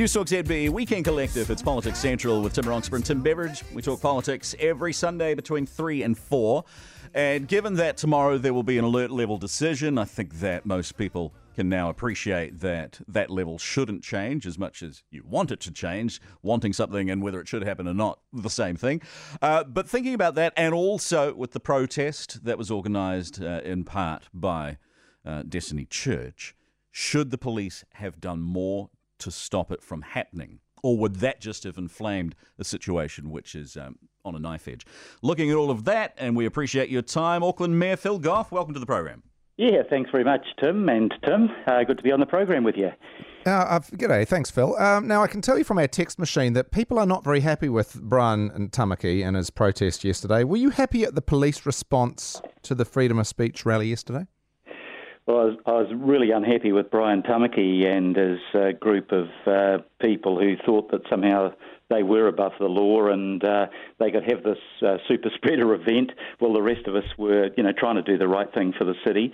News Talk ZB Weekend Collective. It's Politics Central with Tim Roxborogh and Tim Beveridge. We talk politics every Sunday between 3 and 4. And given that tomorrow there will be an alert level decision, I think that most people can now appreciate that that level shouldn't change as much as you want it to change. Wanting something and whether it should happen or not, the same thing. Uh, but thinking about that, and also with the protest that was organised uh, in part by uh, Destiny Church, should the police have done more to stop it from happening? Or would that just have inflamed the situation, which is um, on a knife edge? Looking at all of that, and we appreciate your time, Auckland Mayor Phil Goff, welcome to the program. Yeah, thanks very much, Tim and Tim. Uh, good to be on the program with you. Uh, g'day, thanks, Phil. Um, now, I can tell you from our text machine that people are not very happy with Brian and Tamaki and his protest yesterday. Were you happy at the police response to the freedom of speech rally yesterday? Well, I was, I was really unhappy with Brian Tamaki and his uh, group of uh, people who thought that somehow they were above the law and uh, they could have this uh, super spreader event while the rest of us were, you know, trying to do the right thing for the city.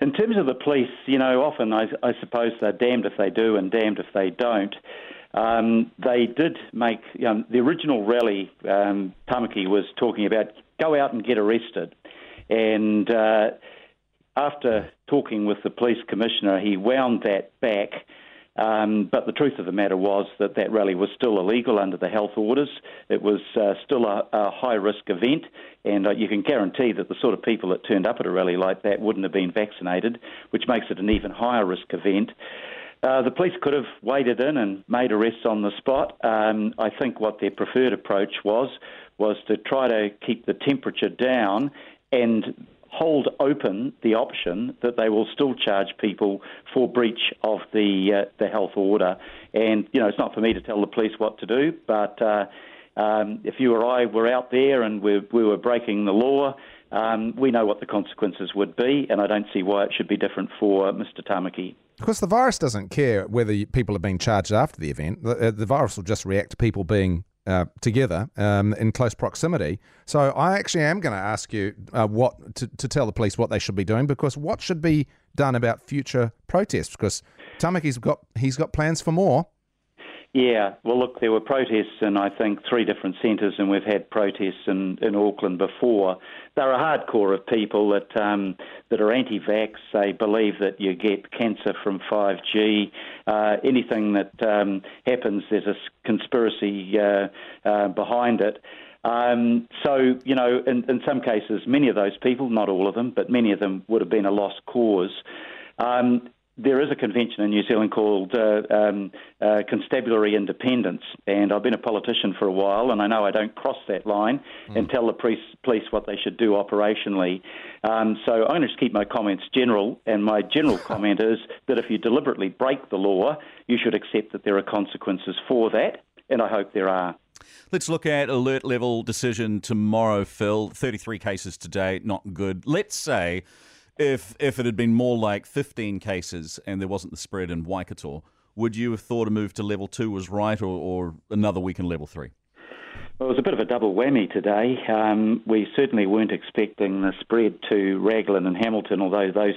In terms of the police, you know, often I, I suppose they're damned if they do and damned if they don't. Um, they did make you know, the original rally. Um, Tamaki was talking about go out and get arrested, and uh, after talking with the police commissioner, he wound that back. Um, but the truth of the matter was that that rally was still illegal under the health orders. It was uh, still a, a high risk event, and uh, you can guarantee that the sort of people that turned up at a rally like that wouldn't have been vaccinated, which makes it an even higher risk event. Uh, the police could have waded in and made arrests on the spot. Um, I think what their preferred approach was was to try to keep the temperature down and hold open the option that they will still charge people for breach of the uh, the health order. And you know, it's not for me to tell the police what to do, but uh, um, if you or I were out there and we, we were breaking the law. Um, we know what the consequences would be, and I don't see why it should be different for Mr. Tamaki. Because the virus doesn't care whether people are being charged after the event. The, uh, the virus will just react to people being uh, together um, in close proximity. So I actually am going to ask you uh, what to, to tell the police what they should be doing because what should be done about future protests because Tamaki's got he's got plans for more. Yeah, well, look, there were protests in, I think, three different centres, and we've had protests in, in Auckland before. They're a hardcore of people that um, that are anti-vax. They believe that you get cancer from 5G. Uh, anything that um, happens, there's a conspiracy uh, uh, behind it. Um, so, you know, in, in some cases, many of those people, not all of them, but many of them would have been a lost cause. Um, there is a convention in New Zealand called uh, um, uh, Constabulary Independence, and I've been a politician for a while, and I know I don't cross that line mm. and tell the police, police what they should do operationally. Um, so I'm going to just keep my comments general, and my general comment is that if you deliberately break the law, you should accept that there are consequences for that, and I hope there are. Let's look at alert level decision tomorrow, Phil. 33 cases today, not good. Let's say if if it had been more like 15 cases and there wasn't the spread in Waikato, would you have thought a move to level two was right, or, or another week in level three? Well, it was a bit of a double whammy today. Um, we certainly weren't expecting the spread to Raglan and Hamilton, although those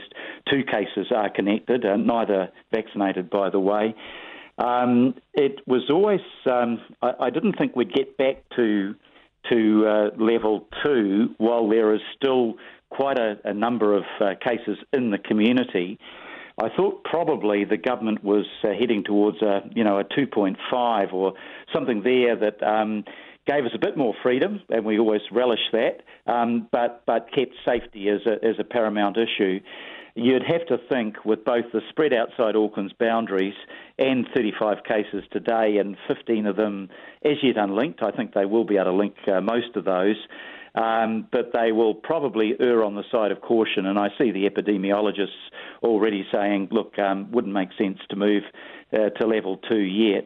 two cases are connected, uh, neither vaccinated, by the way. Um, it was always, um, I, I, didn't think we'd get back to to uh, level two while there is still quite a, a number of uh, cases in the community. I thought probably the government was uh, heading towards a you know a 2.5 or something there that um, gave us a bit more freedom, and we always relish that, um, but but kept safety as a as a paramount issue. You'd have to think with both the spread outside Auckland's boundaries and 35 cases today, and 15 of them as yet unlinked. I think they will be able to link uh, most of those. Um, but they will probably err on the side of caution. And I see the epidemiologists already saying, look, um, wouldn't make sense to move uh, to level two yet.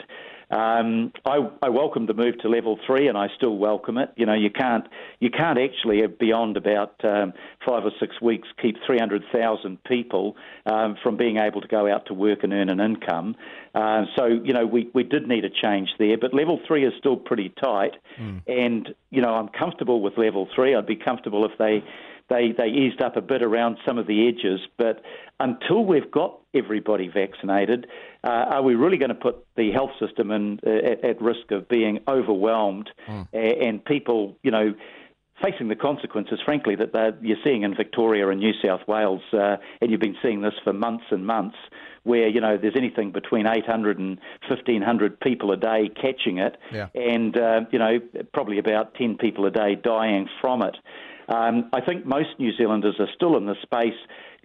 Um, I, I welcome the move to level three, and I still welcome it. You know, you can't you can't actually uh, beyond about um, five or six weeks keep 300,000 people um, from being able to go out to work and earn an income. Uh, so you know, we we did need a change there, but level three is still pretty tight, mm. and you know, I'm comfortable with level three. I'd be comfortable if they they, they eased up a bit around some of the edges. But until we've got everybody vaccinated, uh, are we really going to put the health system in, uh, at, at, risk of being overwhelmed mm. and people, you know, facing the consequences, frankly, that you're seeing in Victoria and New South Wales, uh, and you've been seeing this for months and months, where you know there's anything between 800 and 1500 people a day catching it, yeah. and uh, you know probably about 10 people a day dying from it. Um, I think most New Zealanders are still in the space.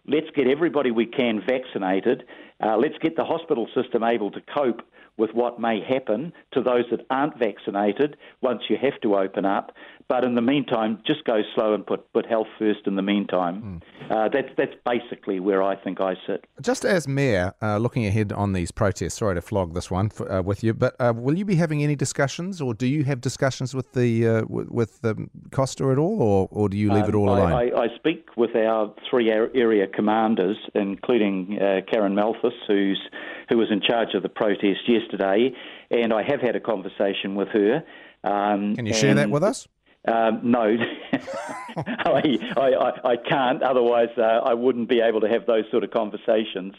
Let's get everybody we can vaccinated. Uh, let's get the hospital system able to cope with what may happen to those that aren't vaccinated once you have to open up. But in the meantime, just go slow and put, put health first in the meantime. Mm. Uh, that's, that's basically where I think I sit. Just as Mayor, uh, looking ahead on these protests, sorry to flog this one for, uh, with you, but uh, will you be having any discussions or do you have discussions with the uh, with, with the Costa at all or, or do you leave um, it all alone? I, I, speak with our three area commanders, including uh, Karyn Malthus, who's, who was in charge of the protest yesterday, and I have had a conversation with her. Um, Can you share that with us? Um, no, I, I, I, can't. Otherwise, uh, I wouldn't be able to have those sort of conversations.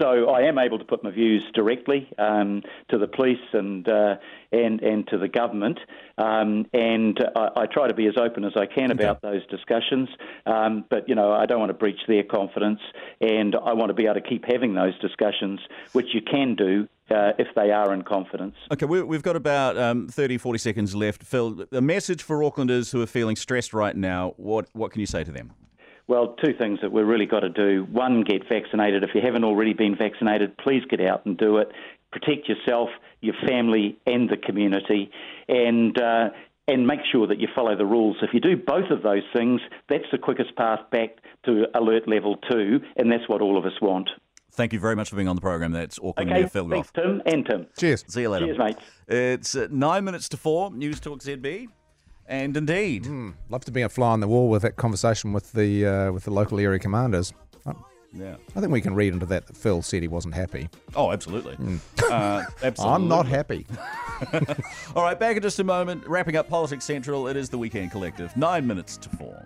So I am able to put my views directly um, to the police and uh, and and to the government, um, and I, I, try to be as open as I can okay. about those discussions. Um, but you know, I don't want to breach their confidence, and I want to be able to keep having those discussions, which you can do uh, if they are in confidence. Okay, we, have got about um, 30, 40 seconds left. Phil, a message for Aucklanders who are feeling stressed right now, what, what can you say to them? Well, two things that we've really got to do. One, get vaccinated. If you haven't already been vaccinated, please get out and do it. Protect yourself, your family, and the community. And uh, and make sure that you follow the rules. If you do both of those things, that's the quickest path back to alert level two, and that's what all of us want. Thank you very much for being on the program. That's Auckland okay, Mayor Phil Goff. Thanks, Tim and Tim. Cheers. See you later. Cheers, mate. It's uh, nine minutes to four. News Talk ZB. And indeed, mm, love to be a fly on the wall with that conversation with the uh, with the local area commanders. Oh, yeah, I think we can read into that that Phil said he wasn't happy. Oh, absolutely. Mm. Uh, absolutely. I'm not happy. All right, back in just a moment. Wrapping up Politics Central. It is the Weekend Collective. Nine minutes to four.